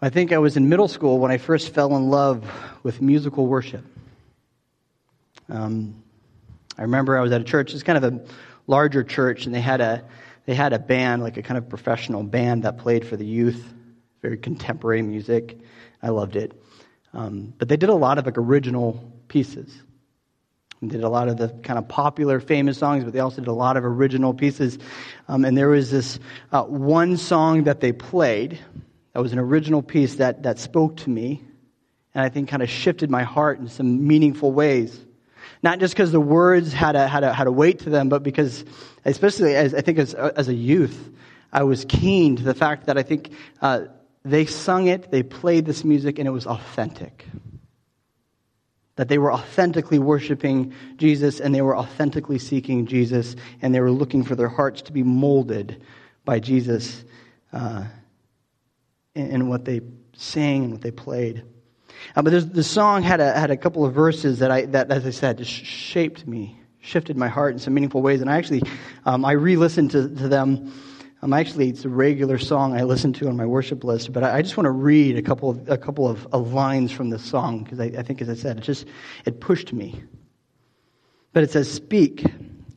I think I was in middle school when I first fell in love with musical worship. Um, I remember I was at a church. It's kind of a larger church, and they had a they had a band, like a kind of professional band that played for the youth, very contemporary music. I loved it, um, but they did a lot of like original pieces. They did a lot of the kind of popular, famous songs, but they also did a lot of original pieces. Um, and there was this uh, one song that they played that was an original piece that, that spoke to me, and I think kind of shifted my heart in some meaningful ways. Not just because the words had a, had, a, had a weight to them, but because, especially as I think as, as a youth, I was keen to the fact that I think uh, they sung it, they played this music, and it was authentic. That they were authentically worshiping Jesus and they were authentically seeking Jesus and they were looking for their hearts to be molded by Jesus uh, in, what they sang and what they played. Uh, but the song had a, had a couple of verses that, I, that, as I said, just shaped me, shifted my heart in some meaningful ways. And I actually, um, I re listened to, to them um, actually, it's a regular song I listen to on my worship list, but I, I just want to read a couple of, a couple of, of lines from the song because I, I think, as I said, it just it pushed me. But it says, "Speak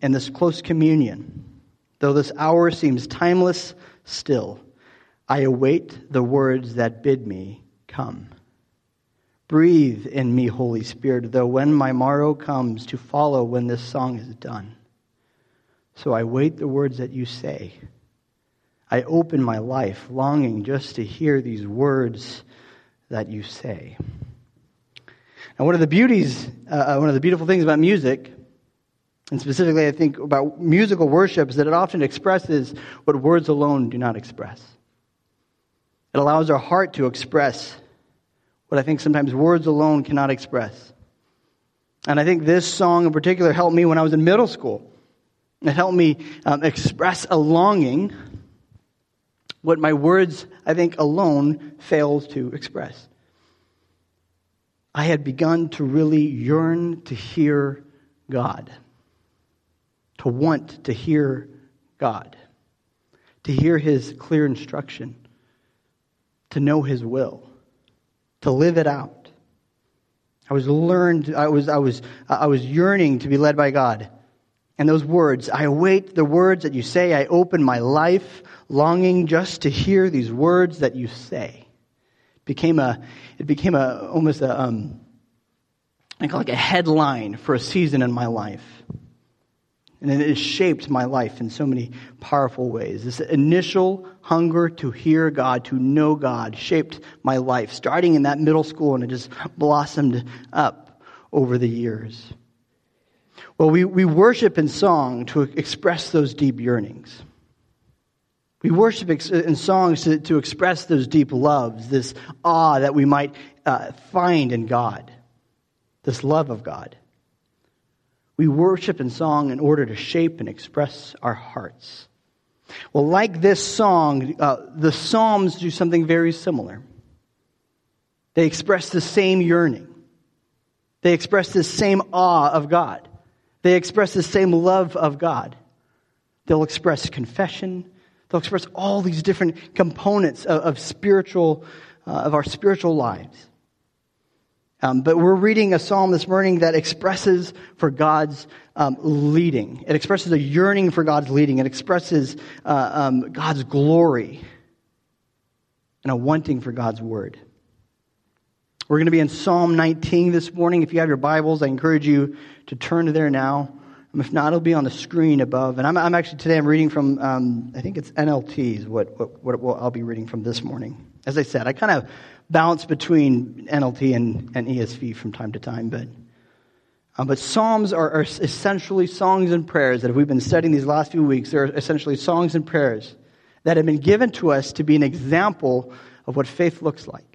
in this close communion, though this hour seems timeless, still I await the words that bid me come." Breathe in me, Holy Spirit, though when my morrow comes to follow when this song is done. So I wait the words that you say I open my life longing just to hear these words that you say. And one of the beauties, uh, uh, one of the beautiful things about music, and specifically I think about musical worship, is that it often expresses what words alone do not express. It allows our heart to express what I think sometimes words alone cannot express. And I think this song in particular helped me when I was in middle school. It helped me um, express a longing what my words, I think, alone fails to express. I had begun to really yearn to hear God, to want to hear God, to hear His clear instruction, to know His will, to live it out. I was learned, I was, I was, I was yearning to be led by God. And those words, I await the words that you say. I open my life longing just to hear these words that you say. It became a, it became a, almost a, um, like a headline for a season in my life. And it has shaped my life in so many powerful ways. This initial hunger to hear God, to know God, shaped my life, starting in that middle school, and it just blossomed up over the years. Well, we, we worship in song to express those deep yearnings. We worship in songs to, to express those deep loves, this awe that we might uh, find in God, this love of God. We worship in song in order to shape and express our hearts. Well, like this song, uh, the Psalms do something very similar. They express the same yearning. They express the same awe of God. They express the same love of God. They'll express confession. They'll express all these different components of, of spiritual, uh, of our spiritual lives. Um, but we're reading a psalm this morning that expresses for God's um, leading. It expresses a yearning for God's leading. It expresses uh, um, God's glory and a wanting for God's word. We're going to be in Psalm 19 this morning. If you have your Bibles, I encourage you to turn to there now. If not, it'll be on the screen above. And I'm, I'm actually today I'm reading from um, I think it's NLT is what, what, what I'll be reading from this morning. As I said, I kind of bounce between NLT and, and ESV from time to time, but um, but Psalms are, are essentially songs and prayers that if we've been studying these last few weeks, they're essentially songs and prayers that have been given to us to be an example of what faith looks like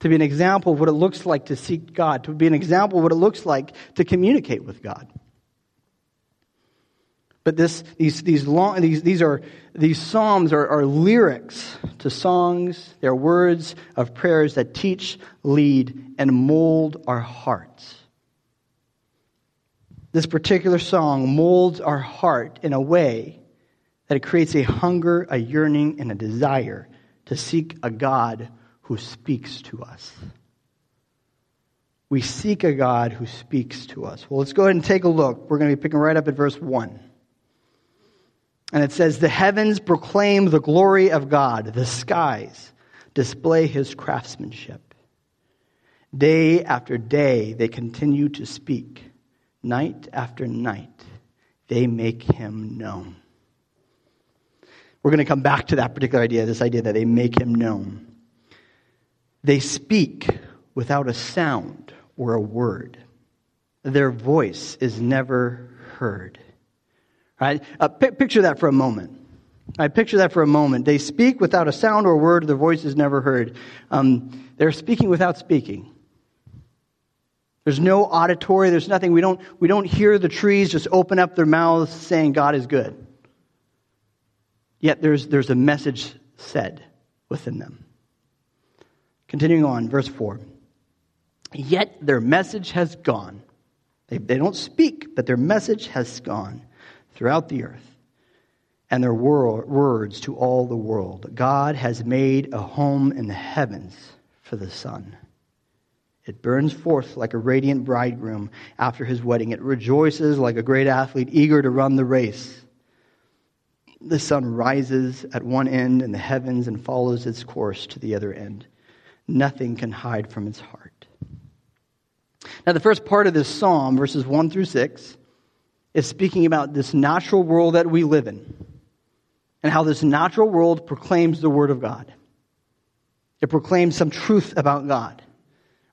to be an example of what it looks like to seek God, to be an example of what it looks like to communicate with God. But this, these, these, long, these, these, are, these psalms are, are lyrics to songs. They're words of prayers that teach, lead, and mold our hearts. This particular song molds our heart in a way that it creates a hunger, a yearning, and a desire to seek a God who speaks to us. We seek a God who speaks to us. Well, let's go ahead and take a look. We're going to be picking right up at verse 1. And it says, The heavens proclaim the glory of God, the skies display his craftsmanship. Day after day, they continue to speak. Night after night, they make him known. We're going to come back to that particular idea, this idea that they make him known. They speak without a sound or a word. Their voice is never heard. Right? Uh, p- picture that for a moment. I picture that for a moment. They speak without a sound or word, their voice is never heard. Um, they're speaking without speaking. There's no auditory, there's nothing. We don't, we don't hear the trees just open up their mouths saying God is good. Yet there's, there's a message said within them. Continuing on, verse 4. Yet their message has gone. They, they don't speak, but their message has gone throughout the earth and their words to all the world. God has made a home in the heavens for the sun. It burns forth like a radiant bridegroom after his wedding. It rejoices like a great athlete eager to run the race. The sun rises at one end in the heavens and follows its course to the other end. Nothing can hide from its heart. Now, the first part of this psalm, verses 1 through 6, is speaking about this natural world that we live in and how this natural world proclaims the Word of God. It proclaims some truth about God.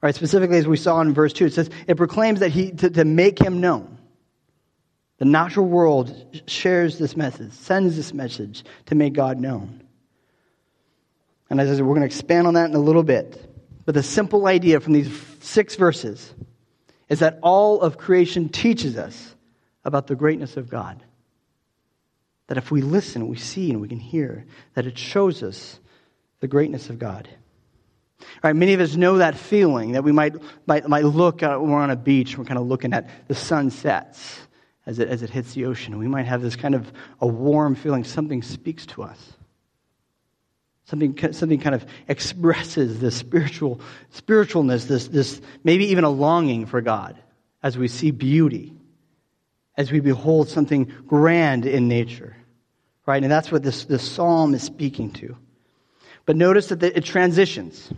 Right, specifically, as we saw in verse 2, it says it proclaims that he, to, to make him known. The natural world shares this message, sends this message to make God known. And as I said, we're going to expand on that in a little bit. But the simple idea from these six verses is that all of creation teaches us about the greatness of God. That if we listen, we see and we can hear, that it shows us the greatness of God. Right, many of us know that feeling that we might, might, might look when we're on a beach, and we're kind of looking at the sunsets as it, as it hits the ocean. We might have this kind of a warm feeling, something speaks to us. Something, something kind of expresses this spiritual spiritualness, this, this maybe even a longing for God as we see beauty, as we behold something grand in nature. Right? And that's what this, this psalm is speaking to. But notice that it transitions.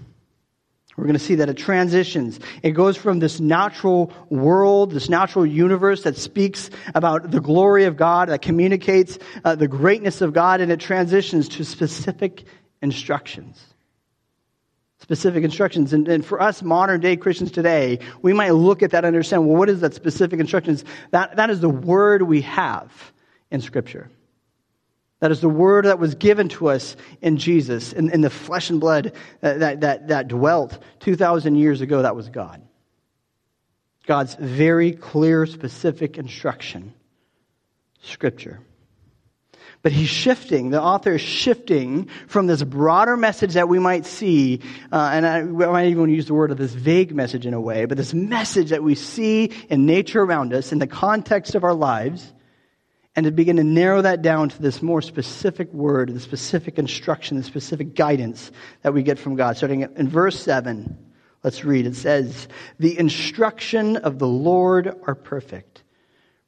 We're going to see that it transitions. It goes from this natural world, this natural universe that speaks about the glory of God, that communicates uh, the greatness of God, and it transitions to specific instructions. Specific instructions. And, and for us modern day Christians today, we might look at that and understand, well, what is that specific instructions? That, that is the word we have in Scripture. That is the word that was given to us in Jesus, in, in the flesh and blood that, that, that, that dwelt 2,000 years ago. That was God. God's very clear, specific instruction, Scripture. But he's shifting, the author is shifting from this broader message that we might see, uh, and I, I might even use the word of this vague message in a way, but this message that we see in nature around us, in the context of our lives, and to begin to narrow that down to this more specific word, the specific instruction, the specific guidance that we get from God. Starting in verse 7, let's read. It says, The instruction of the Lord are perfect,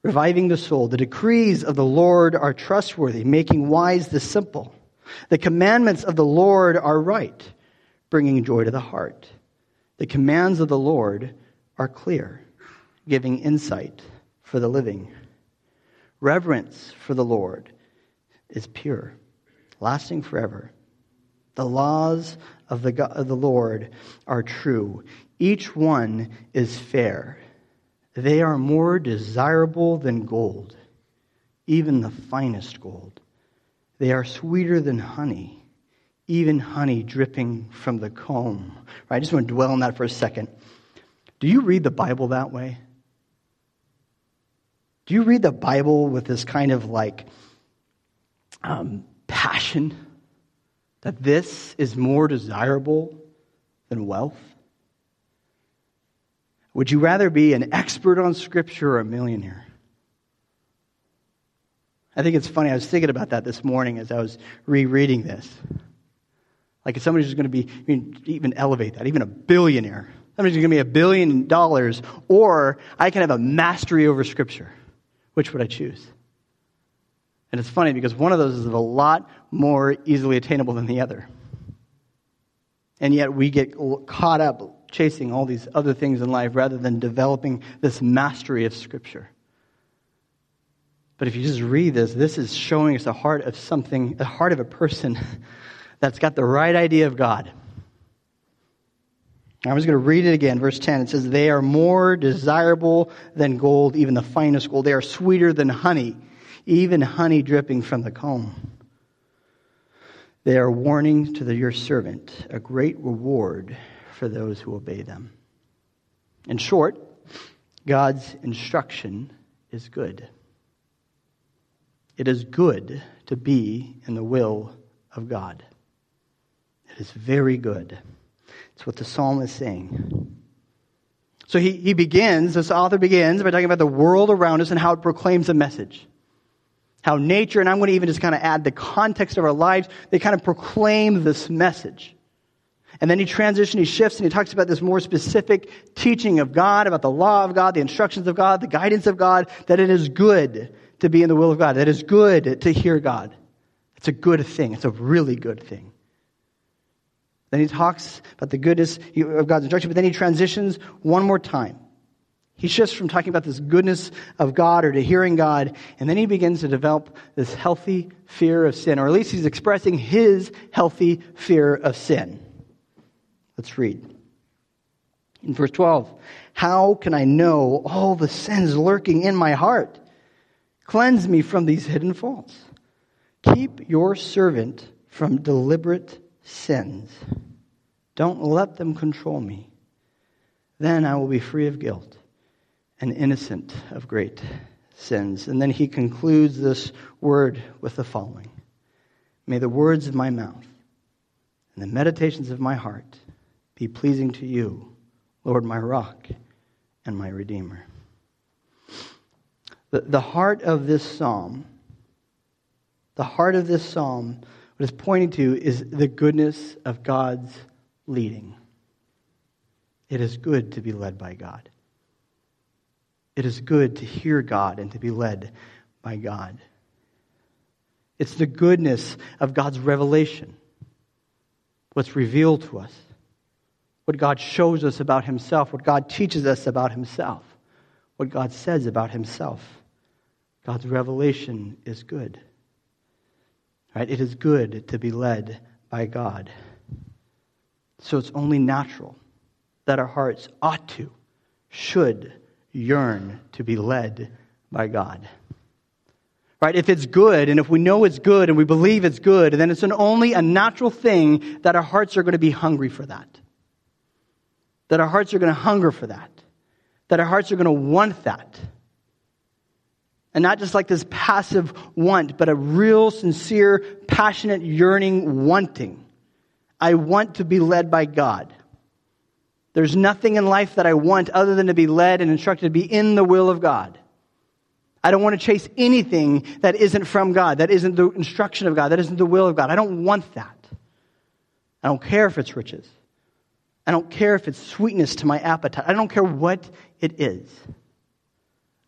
reviving the soul. The decrees of the Lord are trustworthy, making wise the simple. The commandments of the Lord are right, bringing joy to the heart. The commands of the Lord are clear, giving insight for the living. Reverence for the Lord is pure, lasting forever. The laws of the, God, of the Lord are true. Each one is fair. They are more desirable than gold, even the finest gold. They are sweeter than honey, even honey dripping from the comb. Right, I just want to dwell on that for a second. Do you read the Bible that way? Do you read the Bible with this kind of like um, passion that this is more desirable than wealth? Would you rather be an expert on Scripture or a millionaire? I think it's funny. I was thinking about that this morning as I was rereading this. Like if somebody who's going to be, I mean, even elevate that, even a billionaire. Somebody's going to be a billion dollars, or I can have a mastery over Scripture. Which would I choose? And it's funny because one of those is a lot more easily attainable than the other. And yet we get caught up chasing all these other things in life rather than developing this mastery of Scripture. But if you just read this, this is showing us the heart of something, the heart of a person that's got the right idea of God. I was going to read it again, verse 10. It says, They are more desirable than gold, even the finest gold. They are sweeter than honey, even honey dripping from the comb. They are warning to the, your servant, a great reward for those who obey them. In short, God's instruction is good. It is good to be in the will of God. It is very good. It's what the psalm is saying. So he, he begins, this author begins by talking about the world around us and how it proclaims a message. How nature, and I'm going to even just kind of add the context of our lives, they kind of proclaim this message. And then he transitions, he shifts, and he talks about this more specific teaching of God, about the law of God, the instructions of God, the guidance of God, that it is good to be in the will of God, that it is good to hear God. It's a good thing. It's a really good thing. Then he talks about the goodness of God's instruction, but then he transitions one more time. He shifts from talking about this goodness of God or to hearing God, and then he begins to develop this healthy fear of sin, or at least he's expressing his healthy fear of sin. Let's read. In verse 12, how can I know all the sins lurking in my heart? Cleanse me from these hidden faults. Keep your servant from deliberate sins. Don't let them control me. Then I will be free of guilt and innocent of great sins. And then he concludes this word with the following May the words of my mouth and the meditations of my heart be pleasing to you, Lord, my rock and my redeemer. The, the heart of this psalm, the heart of this psalm what it's pointing to is the goodness of God's leading. It is good to be led by God. It is good to hear God and to be led by God. It's the goodness of God's revelation, what's revealed to us, what God shows us about Himself, what God teaches us about Himself, what God says about Himself. God's revelation is good. Right? It is good to be led by God. So it's only natural that our hearts ought to, should yearn to be led by God. Right? If it's good, and if we know it's good, and we believe it's good, then it's an only a natural thing that our hearts are going to be hungry for that. That our hearts are going to hunger for that. That our hearts are going to want that. And not just like this passive want, but a real, sincere, passionate, yearning wanting. I want to be led by God. There's nothing in life that I want other than to be led and instructed to be in the will of God. I don't want to chase anything that isn't from God, that isn't the instruction of God, that isn't the will of God. I don't want that. I don't care if it's riches. I don't care if it's sweetness to my appetite. I don't care what it is.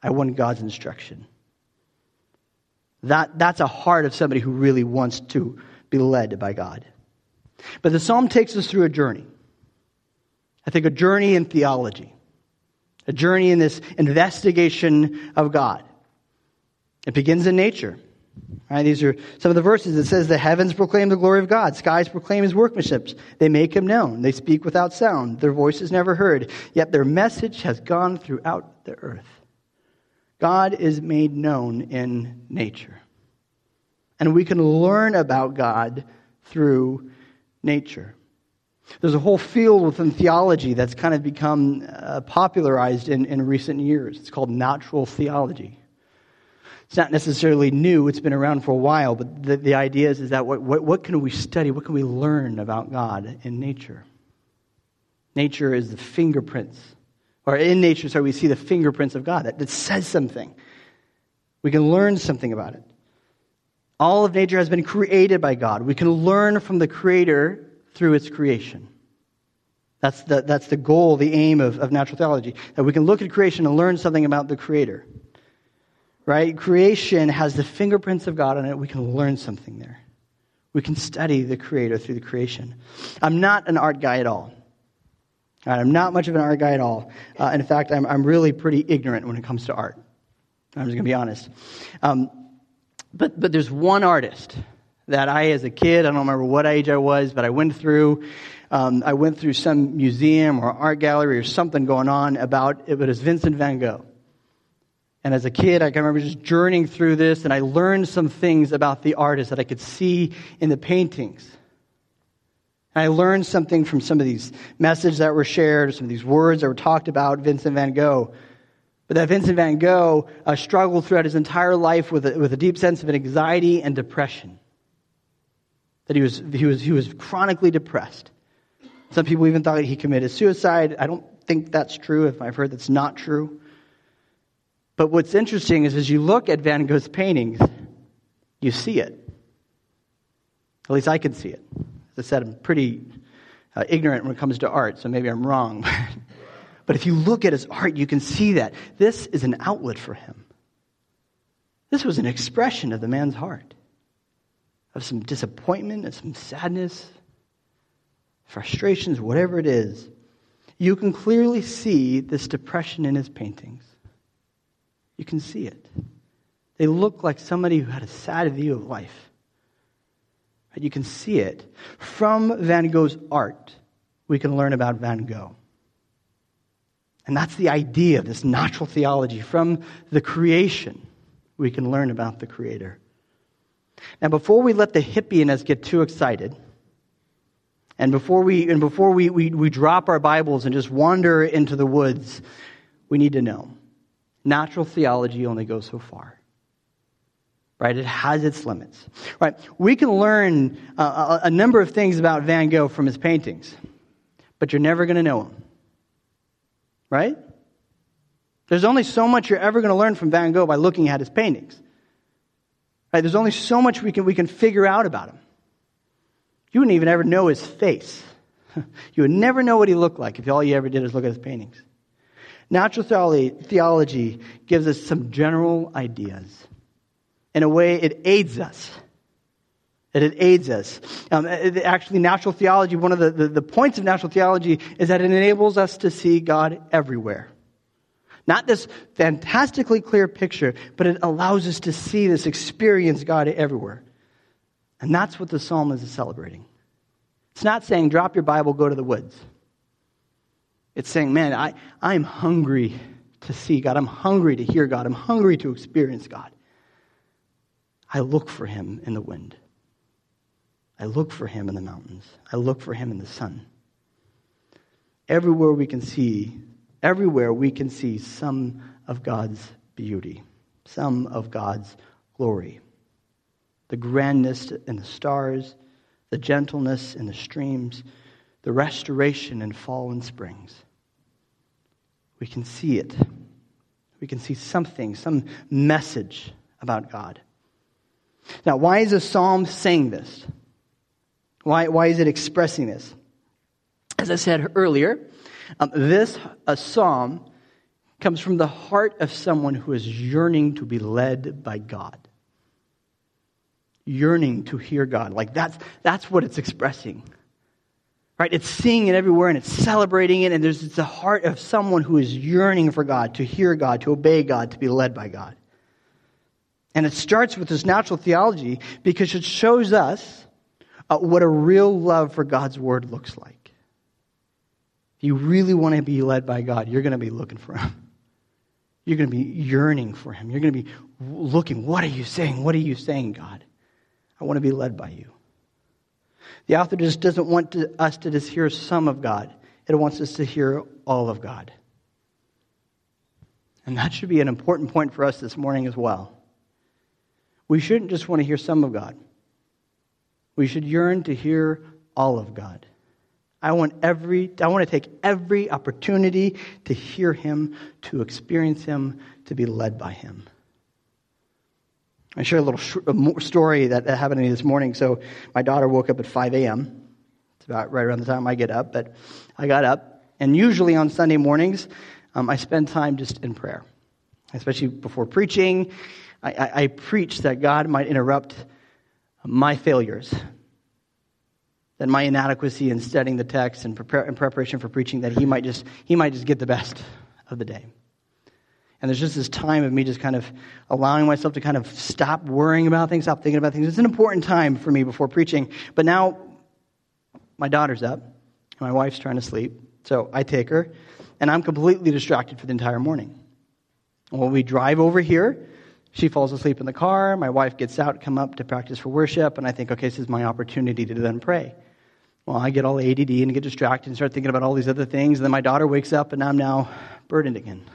I want God's instruction. That, that's a heart of somebody who really wants to be led by God. But the psalm takes us through a journey. I think a journey in theology, a journey in this investigation of God. It begins in nature. Right, these are some of the verses. It says, The heavens proclaim the glory of God, skies proclaim his workmanship. They make him known. They speak without sound. Their voice is never heard, yet their message has gone throughout the earth. God is made known in nature. And we can learn about God through nature. There's a whole field within theology that's kind of become uh, popularized in, in recent years. It's called natural theology. It's not necessarily new, it's been around for a while, but the, the idea is, is that what, what, what can we study, what can we learn about God in nature? Nature is the fingerprints or in nature, so we see the fingerprints of God. That, that says something. We can learn something about it. All of nature has been created by God. We can learn from the Creator through its creation. That's the, that's the goal, the aim of, of natural theology, that we can look at creation and learn something about the Creator. Right? Creation has the fingerprints of God on it. We can learn something there. We can study the Creator through the creation. I'm not an art guy at all. Right, I'm not much of an art guy at all. Uh, in fact, I'm, I'm really pretty ignorant when it comes to art. I'm just going to be honest. Um, but, but there's one artist that I, as a kid, I don't remember what age I was, but I went through, um, I went through some museum or art gallery or something going on about it was Vincent van Gogh. And as a kid, I remember just journeying through this, and I learned some things about the artist that I could see in the paintings. And I learned something from some of these messages that were shared, some of these words that were talked about Vincent van Gogh. But that Vincent van Gogh uh, struggled throughout his entire life with a, with a deep sense of anxiety and depression. That he was, he, was, he was chronically depressed. Some people even thought he committed suicide. I don't think that's true. If I've heard that's not true. But what's interesting is as you look at Van Gogh's paintings, you see it. At least I can see it. As I said, I'm pretty uh, ignorant when it comes to art, so maybe I'm wrong. but if you look at his art, you can see that this is an outlet for him. This was an expression of the man's heart, of some disappointment, of some sadness, frustrations, whatever it is. You can clearly see this depression in his paintings. You can see it. They look like somebody who had a sad view of life. You can see it. From Van Gogh's art, we can learn about Van Gogh. And that's the idea of this natural theology. From the creation, we can learn about the Creator. Now, before we let the hippie in us get too excited, and before we, and before we, we, we drop our Bibles and just wander into the woods, we need to know natural theology only goes so far. Right? It has its limits. Right? We can learn uh, a, a number of things about Van Gogh from his paintings, but you're never going to know him. Right? There's only so much you're ever going to learn from Van Gogh by looking at his paintings. Right? There's only so much we can, we can figure out about him. You wouldn't even ever know his face. you would never know what he looked like if all you ever did is look at his paintings. Natural theology gives us some general ideas. In a way, it aids us. That it aids us. Um, actually, natural theology, one of the, the, the points of natural theology is that it enables us to see God everywhere. Not this fantastically clear picture, but it allows us to see this, experience God everywhere. And that's what the psalm is celebrating. It's not saying, drop your Bible, go to the woods. It's saying, man, I, I'm hungry to see God. I'm hungry to hear God. I'm hungry to experience God. I look for him in the wind. I look for him in the mountains. I look for him in the sun. Everywhere we can see, everywhere we can see some of God's beauty, some of God's glory. The grandness in the stars, the gentleness in the streams, the restoration in fall and springs. We can see it. We can see something, some message about God. Now, why is the psalm saying this? Why, why is it expressing this? As I said earlier, um, this a psalm comes from the heart of someone who is yearning to be led by God. Yearning to hear God. Like that's, that's what it's expressing. Right? It's seeing it everywhere and it's celebrating it, and there's it's the heart of someone who is yearning for God, to hear God, to obey God, to be led by God. And it starts with this natural theology because it shows us uh, what a real love for God's word looks like. If you really want to be led by God, you're going to be looking for Him. You're going to be yearning for Him. You're going to be looking, what are you saying? What are you saying, God? I want to be led by you. The author just doesn't want to, us to just hear some of God, it wants us to hear all of God. And that should be an important point for us this morning as well. We shouldn't just want to hear some of God. We should yearn to hear all of God. I want every I want to take every opportunity to hear him, to experience him, to be led by him. I share a little story that happened to me this morning. So my daughter woke up at 5 a.m. It's about right around the time I get up, but I got up. And usually on Sunday mornings, um, I spend time just in prayer, especially before preaching. I, I, I preach that God might interrupt my failures, that my inadequacy in studying the text and prepare, in preparation for preaching, that He might just He might just get the best of the day. And there's just this time of me just kind of allowing myself to kind of stop worrying about things, stop thinking about things. It's an important time for me before preaching. But now my daughter's up, and my wife's trying to sleep. So I take her, and I'm completely distracted for the entire morning. When we drive over here, she falls asleep in the car. My wife gets out, come up to practice for worship, and I think, okay, this is my opportunity to then pray. Well, I get all ADD and get distracted and start thinking about all these other things. And then my daughter wakes up, and I'm now burdened again.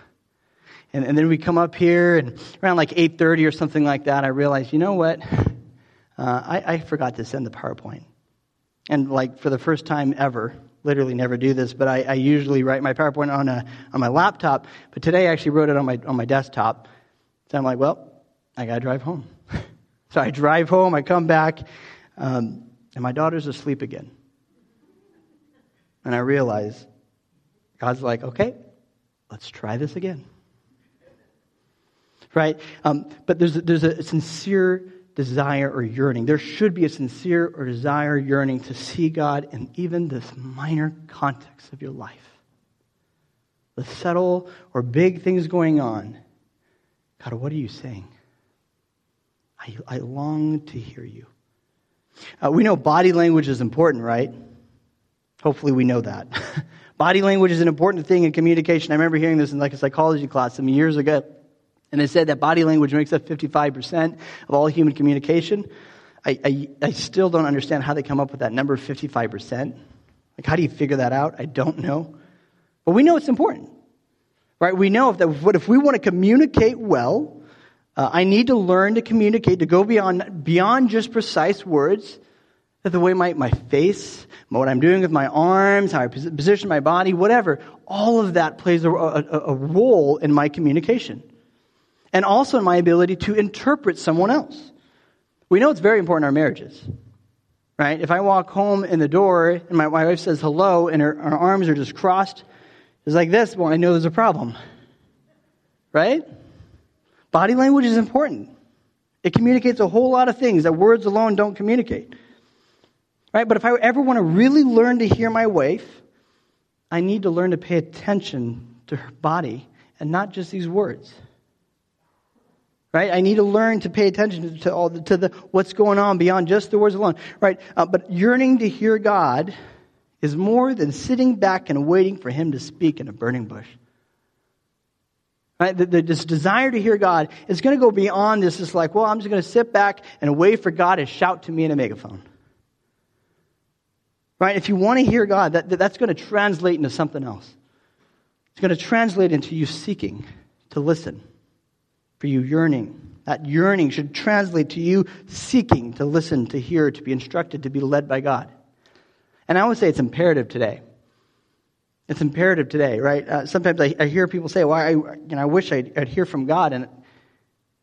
And, and then we come up here, and around like 8.30 or something like that, I realized, you know what? Uh, I, I forgot to send the PowerPoint. And like for the first time ever, literally never do this, but I, I, usually write my PowerPoint on, a, on my laptop. But today I actually wrote it on my, on my desktop. So I'm like, well, I got to drive home. so I drive home, I come back, um, and my daughter's asleep again. And I realize God's like, okay, let's try this again. Right? Um, but there's a, there's a sincere desire or yearning. There should be a sincere or desire, yearning to see God in even this minor context of your life. The subtle or big things going on. God, what are you saying? I, I long to hear you. Uh, we know body language is important, right? Hopefully, we know that. body language is an important thing in communication. I remember hearing this in like a psychology class some years ago. And they said that body language makes up 55% of all human communication. I, I, I, still don't understand how they come up with that number 55%. Like, how do you figure that out? I don't know. But we know it's important, right? We know that, if we want to communicate well, uh, I need to learn to communicate, to go beyond, beyond just precise words, that the way my, my face, what I'm doing with my arms, how I position my body, whatever, all of that plays a, a, a role in my communication and also in my ability to interpret someone else. We know it's very important in our marriages, right? If I walk home in the door and my, wife says hello and her, her arms are just crossed, it's like this, well, I know there's a problem, right? Body language is important. It communicates a whole lot of things that words alone don't communicate. Right? But if I ever want to really learn to hear my wife, I need to learn to pay attention to her body and not just these words right? I need to learn to pay attention to all the, to the what's going on beyond just the words alone, right? Uh, but yearning to hear God is more than sitting back and waiting for Him to speak in a burning bush. Right? The, the, this desire to hear God is going to go beyond this. It's like, well, I'm just going to sit back and wait for God to shout to me in a megaphone. Right? If you want to hear God, that, that's going to translate into something else. It's going to translate into you seeking to listen for you yearning. That yearning should translate to you seeking to listen, to hear, to be instructed, to be led by God. And I would say it's imperative today. It's imperative today, right? Uh, sometimes I, I, hear people say, well, I, you know, I wish I'd, I'd, hear from God. And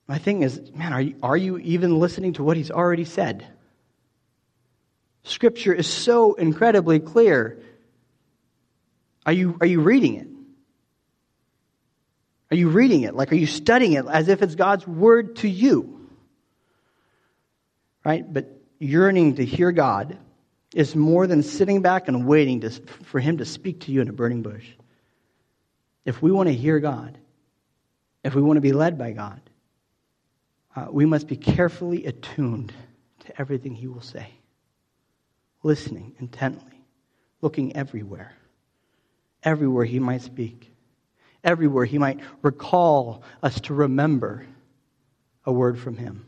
my thing is, man, are you, are you even listening to what He's already said? Scripture is so incredibly clear. Are you, are you reading it? Are you reading it? Like, are you studying it as if it's God's word to you? Right? But yearning to hear God is more than sitting back and waiting to, for Him to speak to you in a burning bush. If we want to hear God, if we want to be led by God, uh, we must be carefully attuned to everything He will say, listening intently, looking everywhere, everywhere He might speak everywhere. He might recall us to remember a word from Him.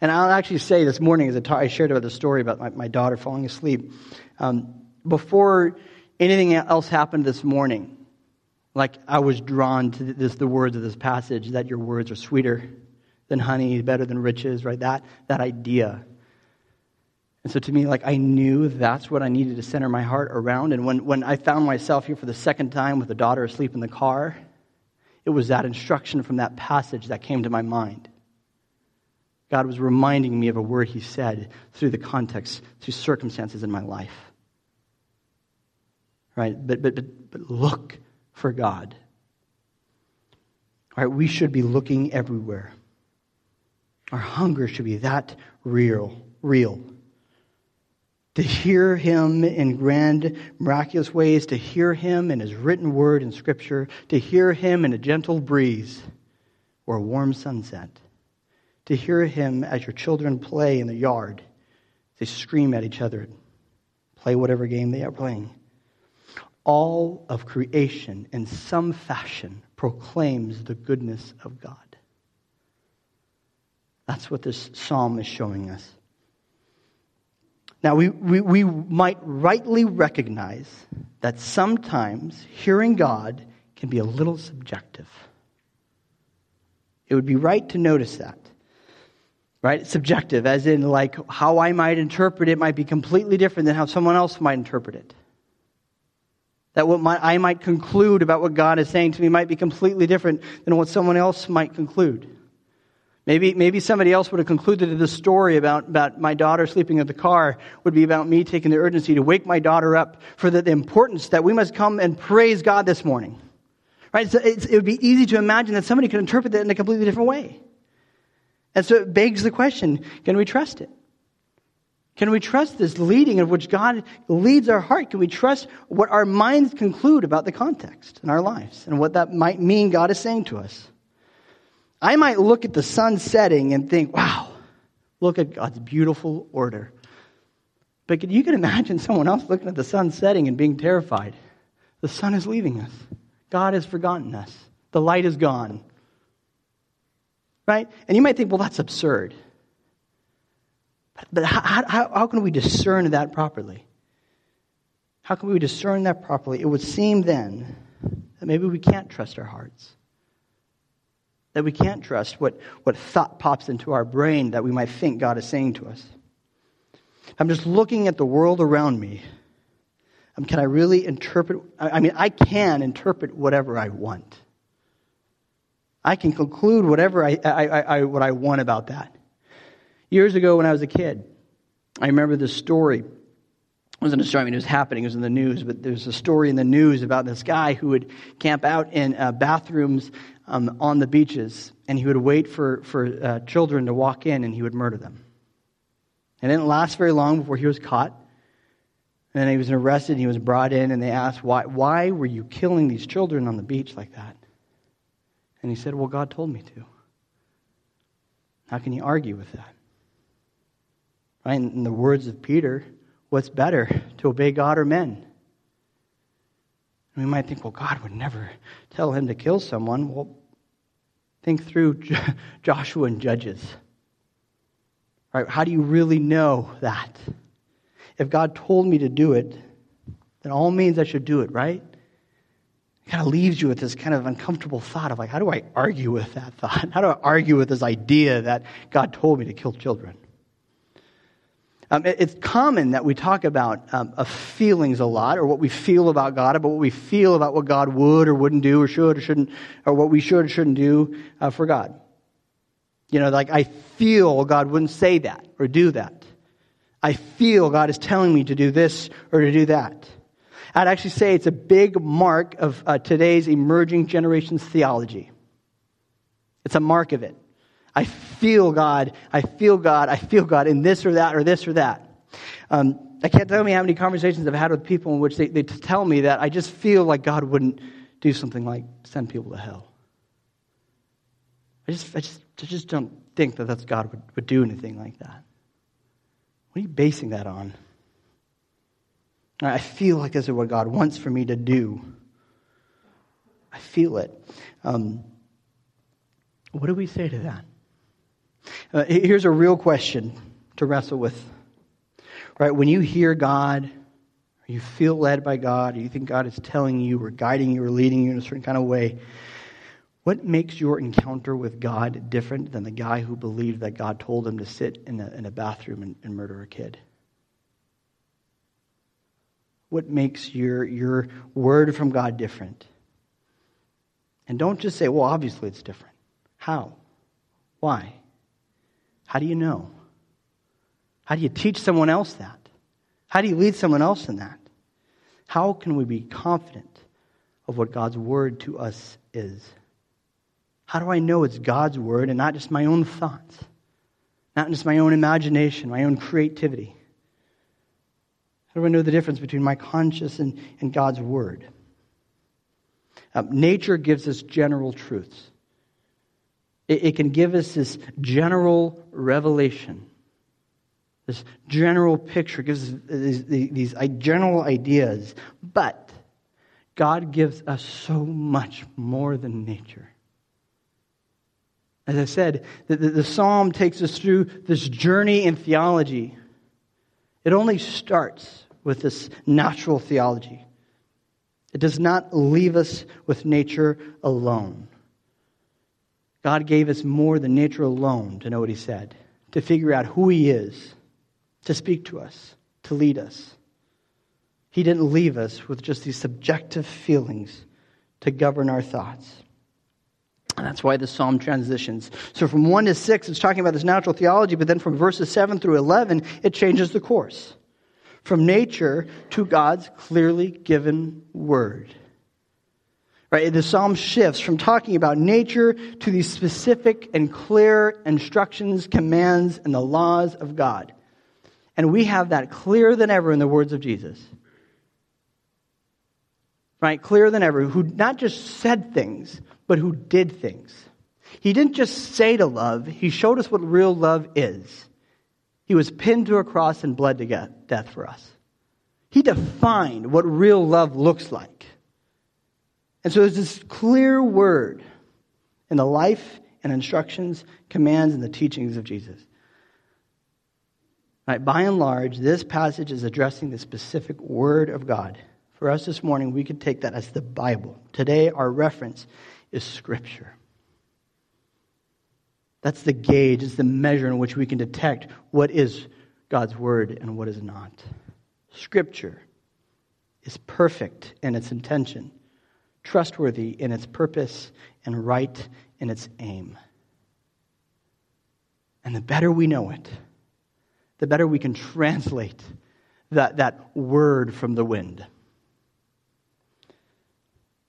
And I'll actually say this morning, as I shared about the story about my, my daughter falling asleep, um, before anything else happened this morning, like I was drawn to this, the words of this passage that your words are sweeter than honey, better than riches, right? That, that idea. And so to me, like I knew that's what I needed to center my heart around. And when, when I found myself here for the second time with a daughter asleep in the car, it was that instruction from that passage that came to my mind. God was reminding me of a word He said through the context, through circumstances in my life. Right? But, but, but, but look for God. All right, we should be looking everywhere. Our hunger should be that real, real. To hear him in grand, miraculous ways, to hear him in his written word in Scripture, to hear him in a gentle breeze or a warm sunset, to hear him as your children play in the yard. They scream at each other, play whatever game they are playing. All of creation, in some fashion, proclaims the goodness of God. That's what this psalm is showing us. Now, we, we, we might rightly recognize that sometimes hearing God can be a little subjective. It would be right to notice that. Right? subjective, as in, like, how I might interpret it might be completely different than how someone else might interpret it. That what my, I might conclude about what God is saying to me might be completely different than what someone else might conclude. Maybe, maybe somebody else would have concluded that the story about, about my daughter sleeping in the car would be about me taking the urgency to wake my daughter up for the, the importance that we must come and praise God this morning. Right? So it would be easy to imagine that somebody could interpret that in a completely different way. And so it begs the question can we trust it? Can we trust this leading of which God leads our heart? Can we trust what our minds conclude about the context in our lives and what that might mean God is saying to us? I might look at the sun setting and think, wow, look at God's beautiful order. But you can imagine someone else looking at the sun setting and being terrified. The sun is leaving us. God has forgotten us. The light is gone. Right? And you might think, well, that's absurd. But how, how, how can we discern that properly? How can we discern that properly? It would seem then that maybe we can't trust our hearts. That we can't trust what, what thought pops into our brain that we might think God is saying to us. I'm just looking at the world around me. Um, can I really interpret? I mean, I can interpret whatever I want. I can conclude whatever I, I, I, what I want about that. Years ago, when I was a kid, I remember this story. It wasn't a story, I mean, it was happening, it was in the news, but there's a story in the news about this guy who would camp out in uh, bathrooms um, on the beaches, and he would wait for, for uh, children to walk in, and he would murder them. It didn't last very long before he was caught. And he was arrested, and he was brought in, and they asked, why, why were you killing these children on the beach like that? And he said, Well, God told me to. How can you argue with that? Right? In the words of Peter, what's better, to obey God or men? We might think, well, God would never tell him to kill someone. Well, think through Joshua and Judges. Right? How do you really know that? If God told me to do it, then all means I should do it, right? It kind of leaves you with this kind of uncomfortable thought of like, how do I argue with that thought? How do I argue with this idea that God told me to kill children? Um, it, it's common that we talk about um, feelings a lot, or what we feel about God, about what we feel about what God would or wouldn't do, or should or shouldn't, or what we should or shouldn't do uh, for God. You know, like I feel God wouldn't say that or do that. I feel God is telling me to do this or to do that. I'd actually say it's a big mark of uh, today's emerging generation's theology. It's a mark of it. I feel God, I feel God, I feel God in this or that or this or that. Um, I can't tell you how many conversations I've had with people in which they, they tell me that I just feel like God wouldn't do something like send people to hell. I just, I just, I just don't think that that's God would, would do anything like that. What are you basing that on? I feel like this is what God wants for me to do. I feel it. Um, what do we say to that? Uh, here's a real question to wrestle with. Right? When you hear God, or you feel led by God, or you think God is telling you or guiding you or leading you in a certain kind of way, what makes your encounter with God different than the guy who believed that God told him to sit in a, in a bathroom and, and murder a kid? What makes your, your word from God different? And don't just say, well, obviously it's different. How? Why? How do you know? How do you teach someone else that? How do you lead someone else in that? How can we be confident of what God's word to us is? How do I know it's God's word and not just my own thoughts, not just my own imagination, my own creativity? How do I know the difference between my conscience and, and God's word? Uh, nature gives us general truths. It, it can give us this general revelation, this general picture, gives us these, these general ideas. But God gives us so much more than nature. As I said, the, the, the, psalm takes us through this journey in theology. It only starts with this natural theology. It does not leave us with nature alone. God gave us more than nature alone to know what He said, to figure out who He is, to speak to us, to lead us. He didn't leave us with just these subjective feelings to govern our thoughts. And that's why the psalm transitions. So from 1 to 6, it's talking about this natural theology, but then from verses 7 through 11, it changes the course. From nature to God's clearly given word. Right? The psalm shifts from talking about nature to these specific and clear instructions, commands, and the laws of God. And we have that clearer than ever in the words of Jesus. Right? Clearer than ever, who not just said things, but who did things. He didn't just say to love, he showed us what real love is. He was pinned to a cross and bled to death for us. He defined what real love looks like. And so there's this clear word in the life and instructions, commands, and the teachings of Jesus. Right, by and large, this passage is addressing the specific word of God. For us this morning, we could take that as the Bible. Today, our reference is Scripture. That's the gauge, it's the measure in which we can detect what is God's word and what is not. Scripture is perfect in its intention trustworthy in its purpose, and right in its aim. And the better we know it, the better we can translate that, that word from the wind.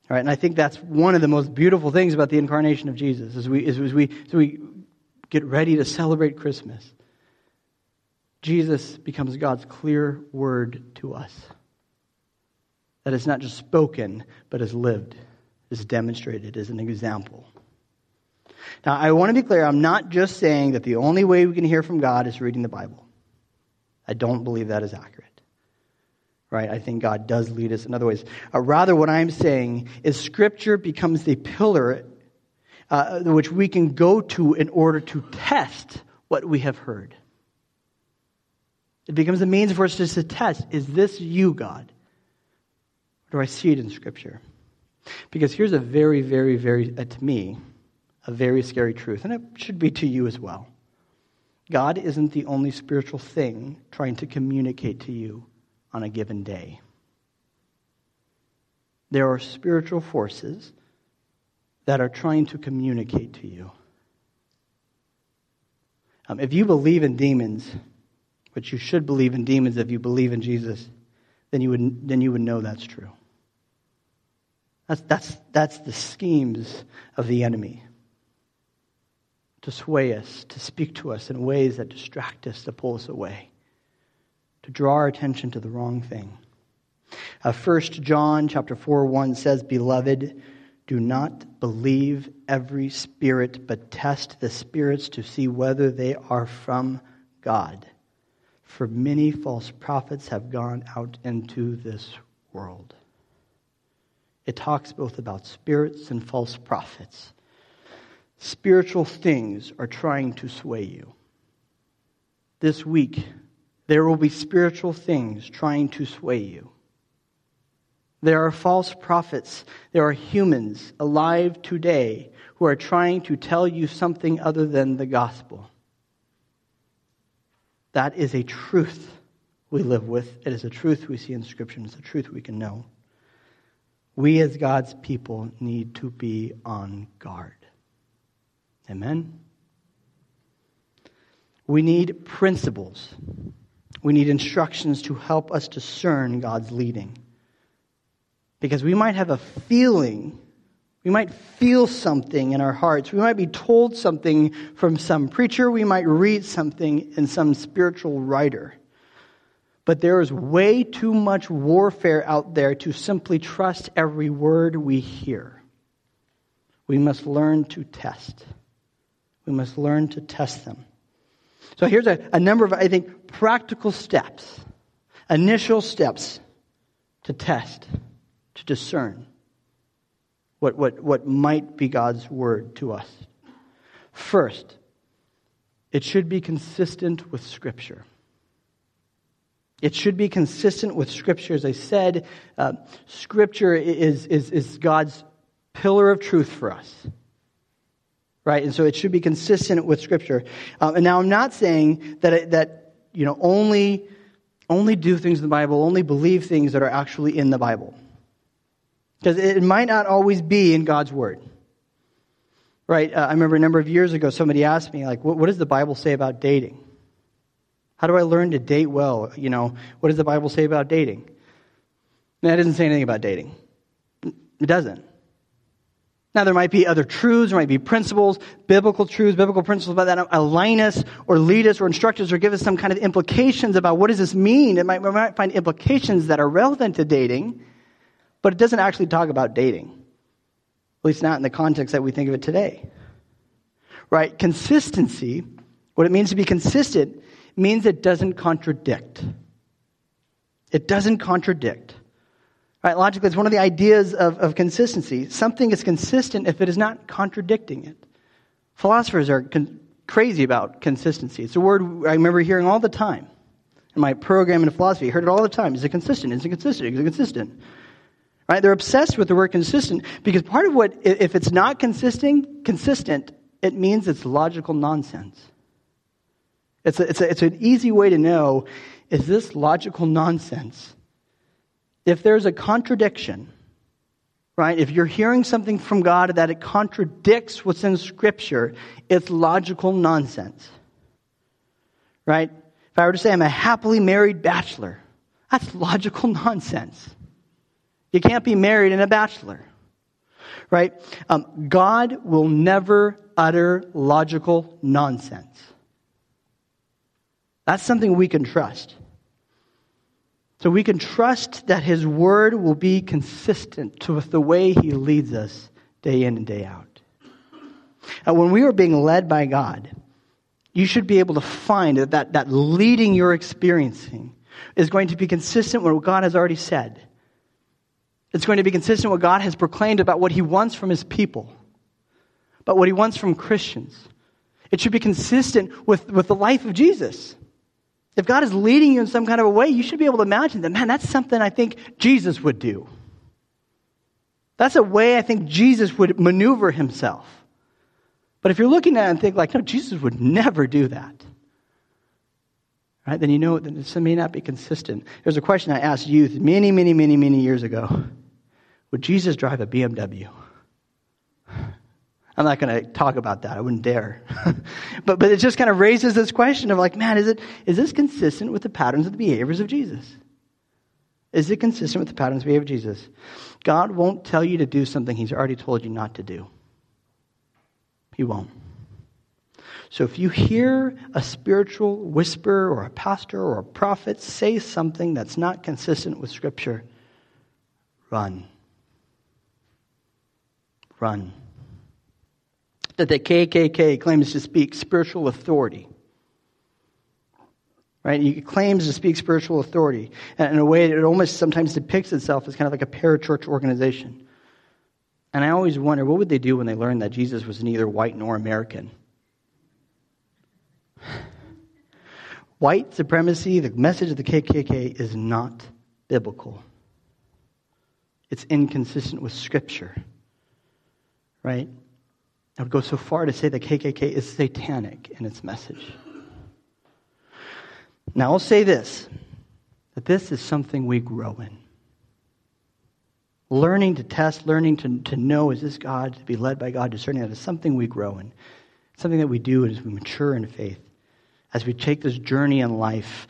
All right, and I think that's one of the most beautiful things about the incarnation of Jesus as we, as we, as we get ready to celebrate Christmas. Jesus becomes God's clear word to us that is not just spoken, but is lived, is demonstrated, is an example. Now, I want to be clear, I'm not just saying that the only way we can hear from God is reading the Bible. I don't believe that is accurate. Right? I think God does lead us in other ways. Uh, rather, what I'm saying is Scripture becomes the pillar uh, which we can go to in order to test what we have heard. It becomes a means for us to test is this you, God? Do I see it in Scripture? Because here's a very, very, very, uh, to me, a very scary truth, and it should be to you as well. God isn't the only spiritual thing trying to communicate to you on a given day. There are spiritual forces that are trying to communicate to you. Um, if you believe in demons, which you should believe in demons if you believe in Jesus, then you would, then you would know that's true. That's, that's, that's the schemes of the enemy to sway us, to speak to us in ways that distract us, to pull us away, to draw our attention to the wrong thing. Uh, 1 John chapter 4 1 says, Beloved, do not believe every spirit, but test the spirits to see whether they are from God. For many false prophets have gone out into this world. It talks both about spirits and false prophets. Spiritual things are trying to sway you. This week, there will be spiritual things trying to sway you. There are false prophets. There are humans alive today who are trying to tell you something other than the gospel. That is a truth we live with. It is a truth we see in Scripture. It's a truth we can know we as God's people need to be on guard. Amen? We need principles. We need instructions to help us discern God's leading. Because we might have a feeling, we might feel something in our hearts. We might be told something from some preacher. We might read something in some spiritual writer. But there is way too much warfare out there to simply trust every word we hear. We must learn to test. We must learn to test them. So here's a, a number of, I think, practical steps, initial steps to test, to discern what, what, what might be God's word to us. First, it should be consistent with Scripture. It should be consistent with Scripture. As I said, uh, Scripture is, is, is God's pillar of truth for us. Right? And so it should be consistent with Scripture. Um, and now I'm not saying that, that you know, only, only do things in the Bible, only believe things that are actually in the Bible. Because it might not always be in God's Word. Right? Uh, I remember a number of years ago, somebody asked me, like, what, what does the Bible say about dating? How do I learn to date well? You know, what does the Bible say about dating? That doesn't say anything about dating. It doesn't. Now, there might be other truths, there might be principles, biblical truths, biblical principles about that align us or lead us or instruct us or give us some kind of implications about what does this mean. It might, we might find implications that are relevant to dating, but it doesn't actually talk about dating. At least not in the context that we think of it today. Right? Consistency, what it means to be consistent, means it doesn't contradict. It doesn't contradict. Right? Logically, it's one of the ideas of, of consistency. Something is consistent if it is not contradicting it. Philosophers are con- crazy about consistency. It's a word I remember hearing all the time in my program in philosophy. I heard it all the time. Is it consistent? Is it consistent? Is it consistent? Right? They're obsessed with the word consistent because part of what, if it's not consistent, consistent, it means it's logical nonsense. It's, a, it's, a, it's an easy way to know is this logical nonsense? If there's a contradiction, right, if you're hearing something from God that it contradicts what's in Scripture, it's logical nonsense. Right? If I were to say I'm a happily married bachelor, that's logical nonsense. You can't be married and a bachelor. Right? Um, God will never utter logical nonsense. That's something we can trust. So we can trust that His Word will be consistent with the way He leads us day in and day out. And when we are being led by God, you should be able to find that, that that leading you're experiencing is going to be consistent with what God has already said. It's going to be consistent with what God has proclaimed about what He wants from His people, about what He wants from Christians. It should be consistent with, with the life of Jesus. If God is leading you in some kind of a way, you should be able to imagine that, man, that's something I think Jesus would do. That's a way I think Jesus would maneuver himself. But if you're looking at it and think like, no, Jesus would never do that. Right? Then you know that this may not be consistent. There's a question I asked youth many, many, many, many years ago. Would Jesus drive a BMW? I'm not going to talk about that. I wouldn't dare. but, but it just kind of raises this question of like, man, is, it, is this consistent with the patterns of the behaviors of Jesus? Is it consistent with the patterns of behavior of Jesus? God won't tell you to do something he's already told you not to do. He won't. So if you hear a spiritual whisper or a pastor or a prophet say something that's not consistent with Scripture, run. Run that the KKK claims to speak spiritual authority. Right? He claims to speak spiritual authority in a way that it almost sometimes depicts itself as kind of like a parachurch organization. And I always wonder what would they do when they learned that Jesus was neither white nor American? White supremacy, the message of the KKK is not biblical. It's inconsistent with Scripture. Right? I would go so far to say that KKK is satanic in its message. Now, I'll say this that this is something we grow in. Learning to test, learning to, to know is this God, to be led by God, discerning that is something we grow in. something that we do as we mature in faith. as we take this journey in life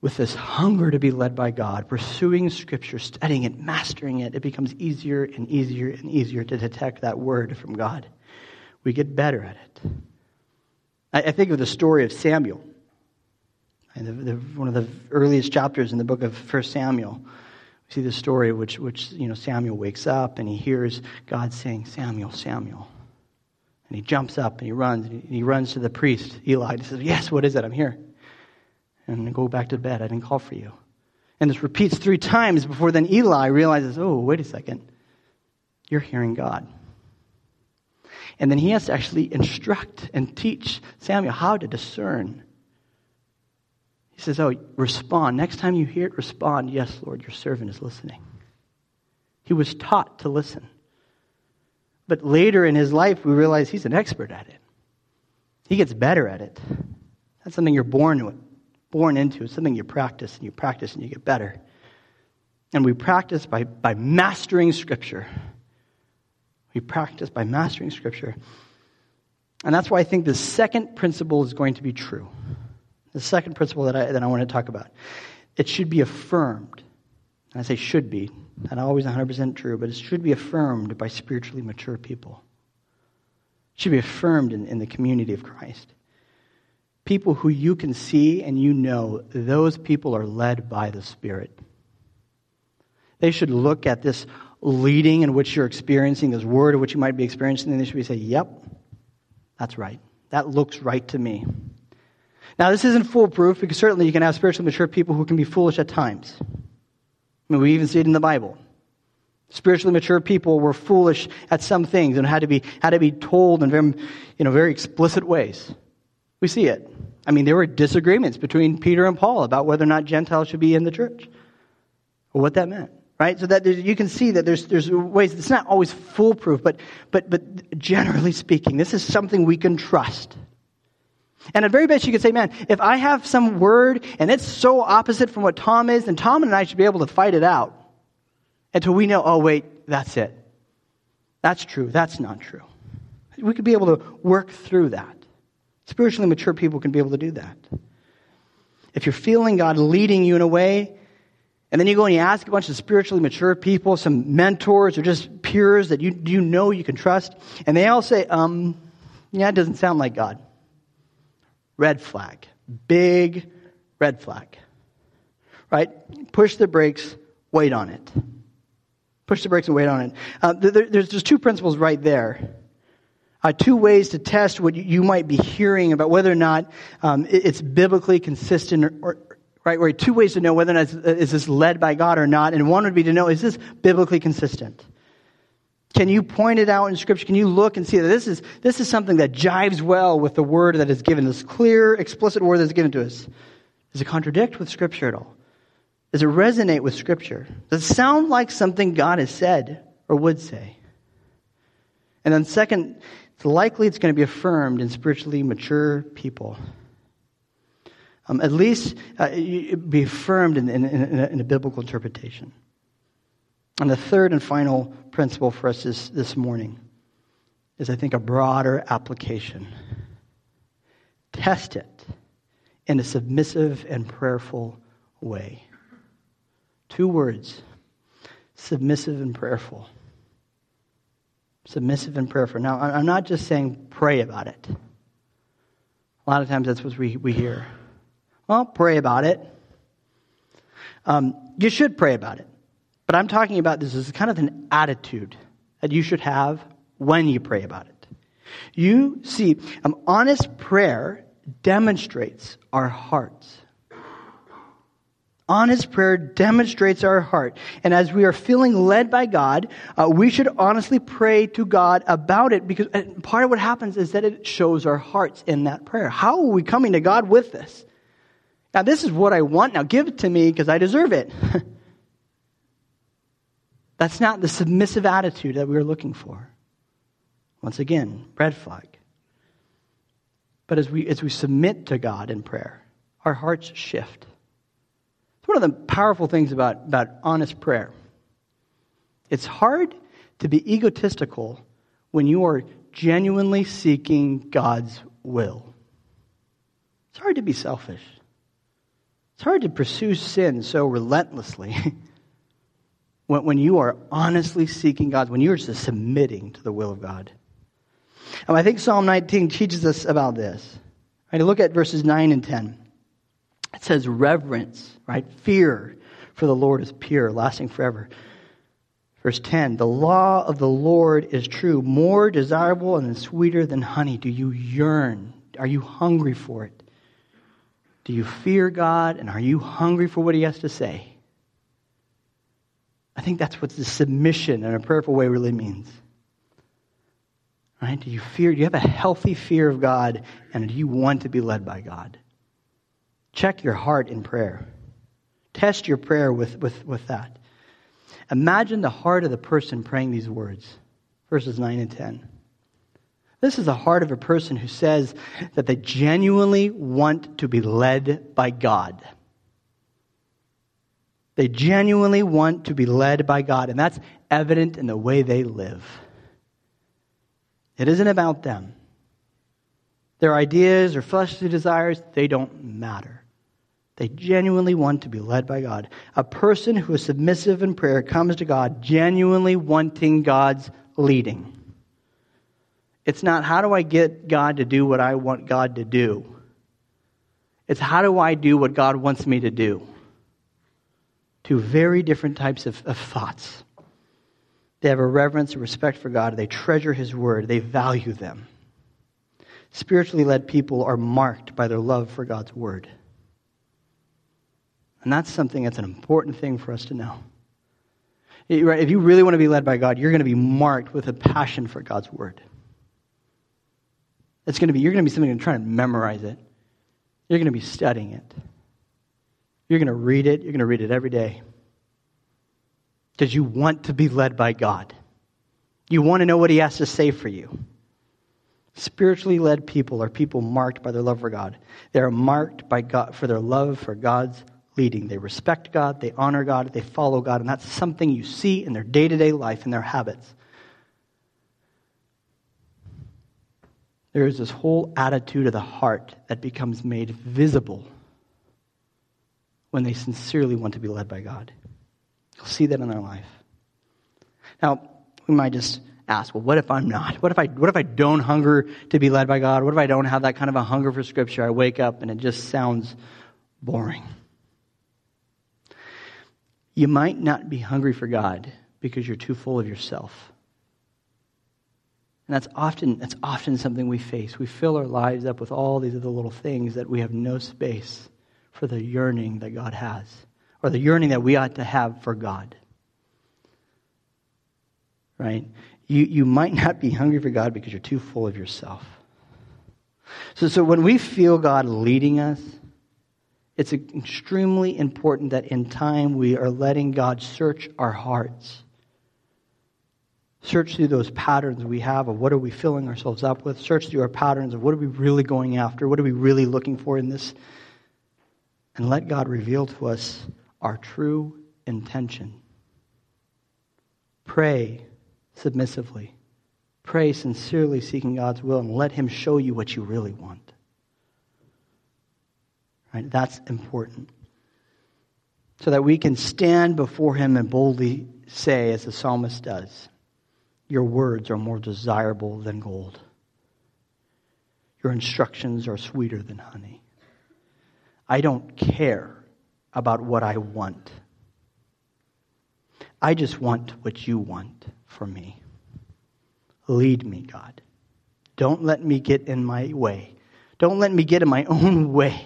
with this hunger to be led by God, pursuing Scripture, studying it, mastering it, it becomes easier and easier and easier to detect that word from God. We get better at it. I, I think of the story of Samuel, the, the, one of the earliest chapters in the book of 1 Samuel. We see the story which, which you know, Samuel wakes up and he hears God saying, Samuel, Samuel. And he jumps up and he runs. And he runs to the priest, Eli. And he says, Yes, what is it? I'm here. And I go back to bed. I didn't call for you. And this repeats three times before then Eli realizes, Oh, wait a second. You're hearing God. And then he has to actually instruct and teach Samuel how to discern. He says, Oh, respond. Next time you hear it, respond. Yes, Lord, your servant is listening. He was taught to listen. But later in his life, we realize he's an expert at it. He gets better at it. That's something you're born with, born into. It's something you practice and you practice and you get better. And we practice by, by mastering Scripture. We practice by mastering Scripture. And that's why I think the second principle is going to be true. The second principle that I, that I want to talk about. It should be affirmed. And I say should be, not always 100% true, but it should be affirmed by spiritually mature people. It should be affirmed in, in the community of Christ. People who you can see and you know, those people are led by the Spirit. They should look at this leading in which you're experiencing, this word in which you might be experiencing, and they should be say, Yep, that's right. That looks right to me. Now, this isn't foolproof because certainly you can have spiritually mature people who can be foolish at times. I mean, we even see it in the Bible. Spiritually mature people were foolish at some things and had to be, had to be told in very, you know, very explicit ways. We see it. I mean, there were disagreements between Peter and Paul about whether or not Gentiles should be in the church or what that meant right? So that you can see that there's, there's ways, it's not always foolproof, but, but, but generally speaking, this is something we can trust. And at very best, you could say, man, if I have some word and it's so opposite from what Tom is, then Tom and I should be able to fight it out until we know, oh, wait, that's it. That's true. That's not true. We could be able to work through that. Spiritually mature people can be able to do that. If you're feeling God leading you in a way and then you go and you ask a bunch of spiritually mature people, some mentors or just peers that you, you know you can trust, and they all say, um, yeah, it doesn't sound like God. Red flag. Big red flag. Right? Push the brakes, wait on it. Push the brakes and wait on it. Uh, there, there's just two principles right there. Uh, two ways to test what you, might be hearing about whether or not um, it's biblically consistent or, or, right? Where two ways to know whether or not is this led by God or not, and one would be to know is this biblically consistent? Can you point it out in Scripture? Can you look and see that this is this is something that jives well with the word that is given, this clear, explicit word that's given to us? Does it contradict with Scripture at all? Does it resonate with Scripture? Does it sound like something God has said or would say? And then, second, it's likely it's going to be affirmed in spiritually mature people um, at least uh, be affirmed in, in, in, a, in, a, biblical interpretation. And the third and final principle for us this, this morning is, I think, a broader application. Test it in a submissive and prayerful way. Two words submissive and prayerful. Submissive and prayerful. Now, I'm not just saying pray about it. A lot of times that's what we, we hear. Well, pray about it. Um, you should pray about it. But I'm talking about this as kind of an attitude that you should have when you pray about it. You see, um, honest prayer demonstrates our hearts. Honest prayer demonstrates our heart. And as we are feeling led by God, uh, we should honestly pray to God about it because part of what happens is that it shows our hearts in that prayer. How are we coming to God with this? Now, this is what I want. Now, give it to me because I deserve it. That's not the submissive attitude that we are looking for. Once again, red flag. But as we, as we submit to God in prayer, our hearts shift. It's one of the powerful things about, about honest prayer. It's hard to be egotistical when you are genuinely seeking God's will. It's hard to be selfish. It's hard to pursue sin so relentlessly when, when you are honestly seeking God, when you're just submitting to the will of God. And I think Psalm 19 teaches us about this. Right, look at verses 9 and 10. It says reverence, right? Fear for the Lord is pure, lasting forever. Verse 10 The law of the Lord is true, more desirable and sweeter than honey. Do you yearn? Are you hungry for it? Do you fear God? And are you hungry for what He has to say? I think that's what the submission in a prayerful way really means. Right? Do you fear? Do you have a healthy fear of God? And do you want to be led by God? Check your heart in prayer. Test your prayer with, with, with that. Imagine the heart of the person praying these words, verses 9 and 10. This is the heart of a person who says that they genuinely want to be led by God. They genuinely want to be led by God, and that's evident in the way they live. It isn't about them. Their ideas or fleshly desires, they don't matter. They genuinely want to be led by God. A person who is submissive in prayer comes to God genuinely wanting God's leading. It's not how do I get God to do what I want God to do. It's how do I do what God wants me to do two very different types of, of thoughts. They have a reverence and respect for God. They treasure His word. They value them. Spiritually led people are marked by their love for God's word. And that's something that's an important thing for us to know. If you really want to be led by God, you're going to be marked with a passion for God's word. It's going to be, you're going to be something to try to memorize it. You're going to be studying it. You're going to read it. You're going to read it every day. Because you want to be led by God. You want to know what He has to say for you. Spiritually led people are people marked by their love for God. They are marked by God for their love for God's leading. They respect God, they honor God, they follow God, and that's something you see in their day to day life and their habits. There is this whole attitude of the heart that becomes made visible when they sincerely want to be led by God. You'll see that in their life. Now, we might just ask, well, what if I'm not? What if I, what if I don't hunger to be led by God? What if I don't have that kind of a hunger for Scripture? I wake up and it just sounds boring. You might not be hungry for God because you're too full of yourself. And that's often, that's often something we face. We fill our lives up with all these other little things that we have no space for the yearning that God has, or the yearning that we ought to have for God. Right? You, you might not be hungry for God because you're too full of yourself. So, so when we feel God leading us, it's extremely important that in time we are letting God search our hearts. Search through those patterns we have of what are we filling ourselves up with. Search through our patterns of what are we really going after? What are we really looking for in this and let God reveal to us our true intention. Pray submissively. Pray sincerely, seeking God's will, and let Him show you what you really want. Right? That's important. So that we can stand before Him and boldly say, as the psalmist does, Your words are more desirable than gold. Your instructions are sweeter than honey. I don't care about what I want. I just want what you want for me. Lead me, God. Don't let me get in my way. Don't let me get in my own way.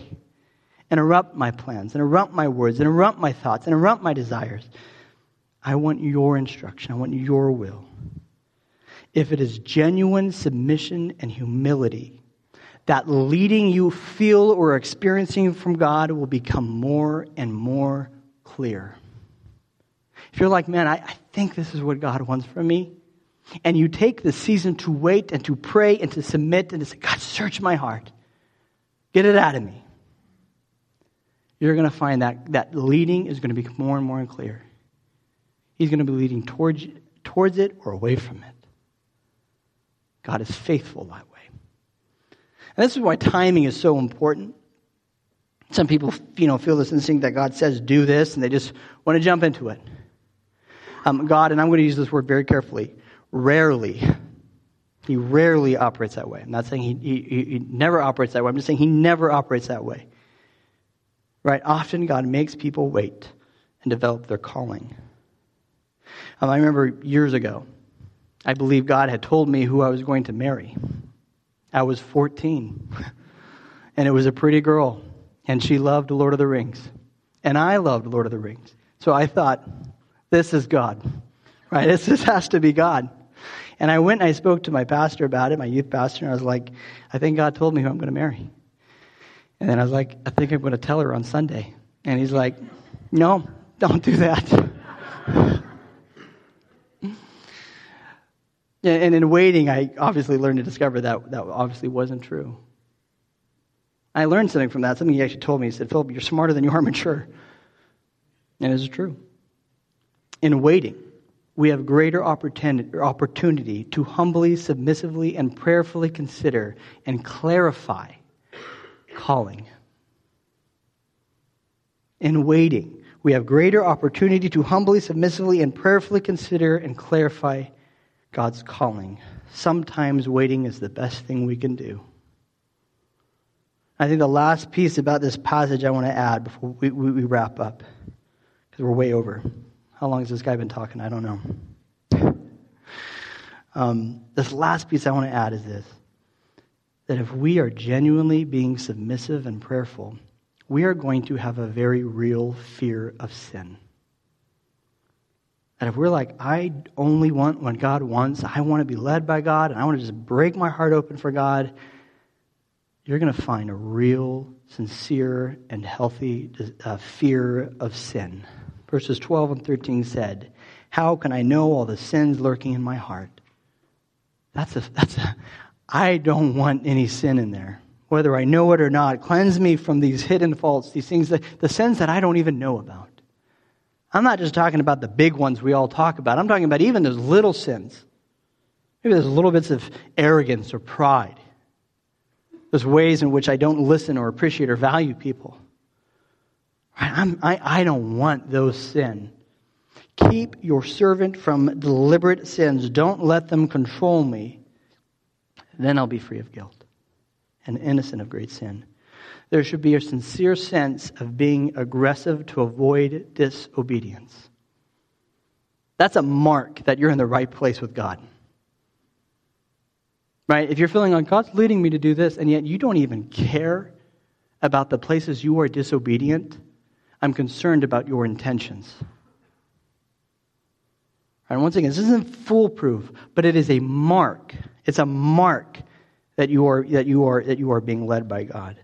Interrupt my plans, interrupt my words, interrupt my thoughts, interrupt my desires. I want your instruction. I want your will. If it is genuine submission and humility, that leading you feel or experiencing from God will become more and more clear. If you're like, man, I, I think this is what God wants from me, and you take the season to wait and to pray and to submit and to say, God, search my heart, get it out of me, you're going to find that that leading is going to become more and more clear. He's going to be leading towards, towards it or away from it. God is faithful that way. And this is why timing is so important. Some people, you know, feel this instinct that God says, do this, and they just want to jump into it. Um, God, and I'm going to use this word very carefully, rarely, he rarely operates that way. I'm not saying he, he, he never operates that way. I'm just saying he never operates that way. Right? Often God makes people wait and develop their calling. Um, I remember years ago, I believe God had told me who I was going to marry. I was 14, and it was a pretty girl, and she loved Lord of the Rings, and I loved Lord of the Rings. So I thought, this is God, right? This, this has to be God. And I went and I spoke to my pastor about it, my youth pastor, and I was like, I think God told me who I'm going to marry. And then I was like, I think I'm going to tell her on Sunday. And he's like, No, don't do that. and in waiting, I obviously learned to discover that that obviously wasn't true. I learned something from that, something he actually told me. He said, Philip, you're smarter than you are mature. And it's true. In waiting, we have greater opportunity to humbly, submissively, and prayerfully consider and clarify calling. In waiting, we have greater opportunity to humbly, submissively, and prayerfully consider and clarify God's calling. Sometimes waiting is the best thing we can do. I think the last piece about this passage I want to add before we, we, we wrap up, because we're way over. How long has this guy been talking? I don't know. Um, this last piece I want to add is this that if we are genuinely being submissive and prayerful, we are going to have a very real fear of sin. And if we're like, I only want what God wants, I want to be led by God, and I want to just break my heart open for God, you're going to find a real, sincere, and healthy uh, fear of sin. Verses 12 and 13 said, How can I know all the sins lurking in my heart? That's a, that's a, I don't want any sin in there, whether I know it or not. Cleanse me from these hidden faults, these things, that, the sins that I don't even know about. I'm not just talking about the big ones we all talk about. I'm talking about even those little sins. Maybe there's little bits of arrogance or pride. Those ways in which I don't listen or appreciate or value people. Right? I, I don't want those sin. Keep your servant from deliberate sins. Don't let them control me. Then I'll be free of guilt and innocent of great sin. There should be a sincere sense of being aggressive to avoid disobedience. That's a mark that you're in the right place with God. Right? If you're feeling like God's leading me to do this, and yet you don't even care about the places you are disobedient, I'm concerned about your intentions. And once again, this isn't foolproof, but it is a mark. It's a mark that you are, that you are, that you are being led by God.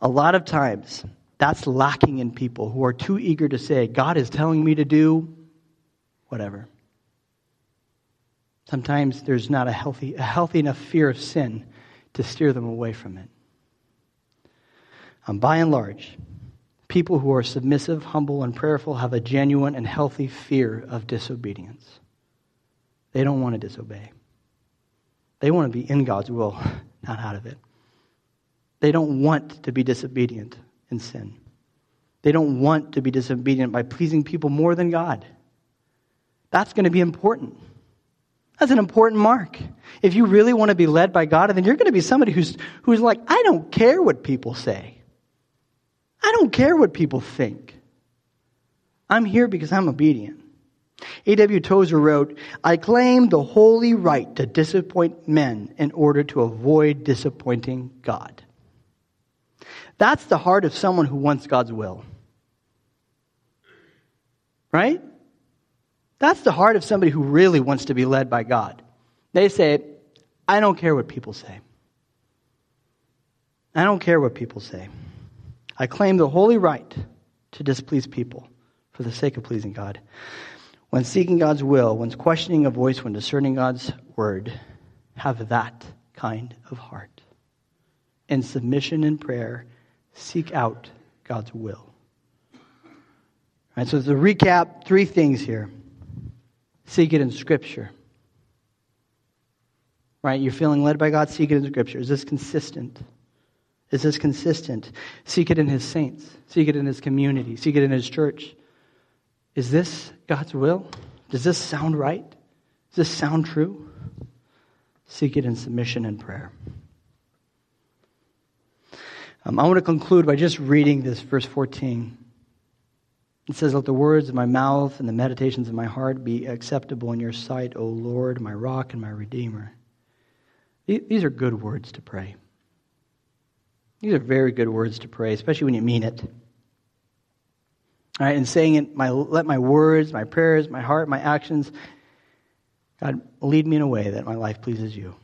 A lot of times, that's lacking in people who are too eager to say, God is telling me to do whatever. Sometimes there's not a healthy, a healthy enough fear of sin to steer them away from it. Um, by and large, people who are submissive, humble, and prayerful have a genuine and healthy fear of disobedience. They don't want to disobey. They want to be in God's will, not out of it. They don't want to be disobedient in sin. They don't want to be disobedient by pleasing people more than God. That's going to be important. That's an important mark. If you really want to be led by God, then you're going to be somebody who's, who's like, I don't care what people say. I don't care what people think. I'm here because I'm obedient. A.W. Tozer wrote, I claim the holy right to disappoint men in order to avoid disappointing God. That's the heart of someone who wants God's will. Right? That's the heart of somebody who really wants to be led by God. They say, I don't care what people say. I don't care what people say. I claim the holy right to displease people for the sake of pleasing God. When seeking God's will, when questioning a voice, when discerning God's word, have that kind of heart. In submission and prayer, seek out God's will. Right, so to recap, three things here. Seek it in Scripture. Right? You're feeling led by God, seek it in Scripture. Is this consistent? Is this consistent? Seek it in his saints, seek it in his community, seek it in his church. Is this God's will? Does this sound right? Does this sound true? Seek it in submission and prayer. Um, I want to conclude by just reading this verse 14. It says, Let the words of my mouth and the meditations of my heart be acceptable in your sight, O Lord, my rock and my redeemer. These are good words to pray. These are very good words to pray, especially when you mean it. All right, and saying it, my, let my words, my prayers, my heart, my actions, God, lead me in a way that my life pleases you.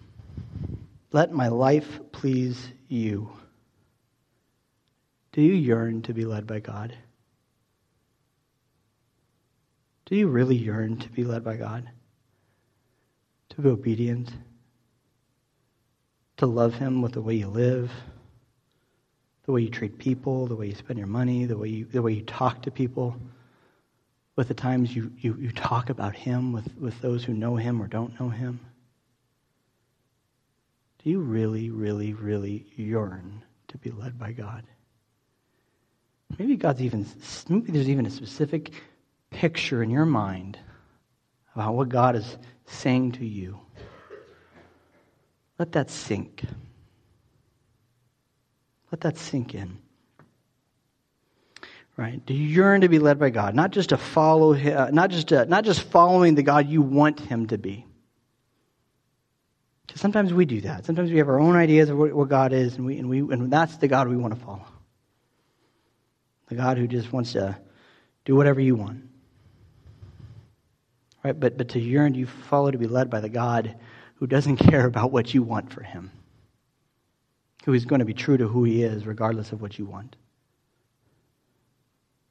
Let my life please you. Do you yearn to be led by God? Do you really yearn to be led by God? To be obedient? To love Him with the way you live? The way you treat people? The way you spend your money? The way you, the way you talk to people? With the times you, you, you talk about Him with, with those who know Him or don't know Him? Do you really, really, really yearn to be led by God? Maybe God's even, maybe there's even a specific picture in your mind about what God is saying to you. Let that sink. Let that sink in. Right? Do you yearn to be led by God? Not just to follow him, uh, not just to, not just following the God you want him to be. Because sometimes we do that. Sometimes we have our own ideas of what, what God is, and we, and we and that's the God we want to follow. The God who just wants to do whatever you want. Right? But, but to yearn, you follow to be led by the God who doesn't care about what you want for him, who is going to be true to who he is, regardless of what you want.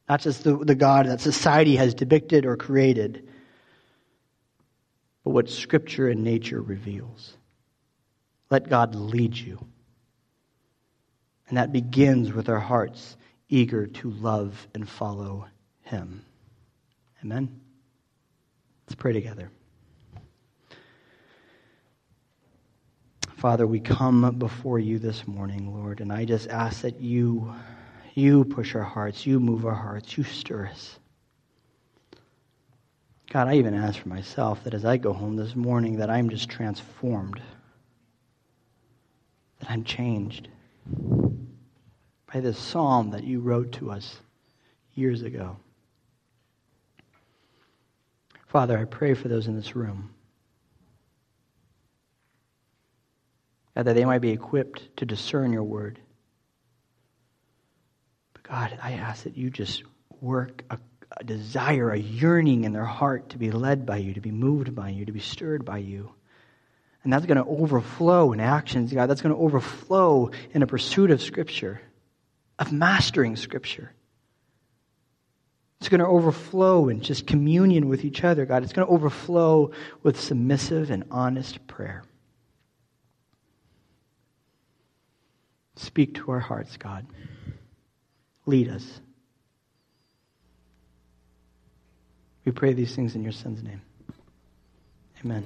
Not just the, the God that society has depicted or created, but what Scripture and nature reveals. Let God lead you. And that begins with our hearts eager to love and follow him. Amen? Let's pray together. Father, we come before you this morning, Lord, and I just ask that you, you push our hearts, you move our hearts, you stir us. God, I even ask for myself that as I go home this morning, that I'm just transformed, that I'm changed by this psalm that you wrote to us years ago. Father, I pray for those in this room. God, that they might be equipped to discern your word. But God, I ask that you just work a, a desire, a yearning in their heart to be led by you, to be moved by you, to be stirred by you. And that's going to overflow in actions, God. That's going to overflow in a pursuit of Scripture of mastering Scripture. It's going to overflow in just communion with each other, God. It's going to overflow with submissive and honest prayer. Speak to our hearts, God. Lead us. We pray these things in your Son's name. Amen.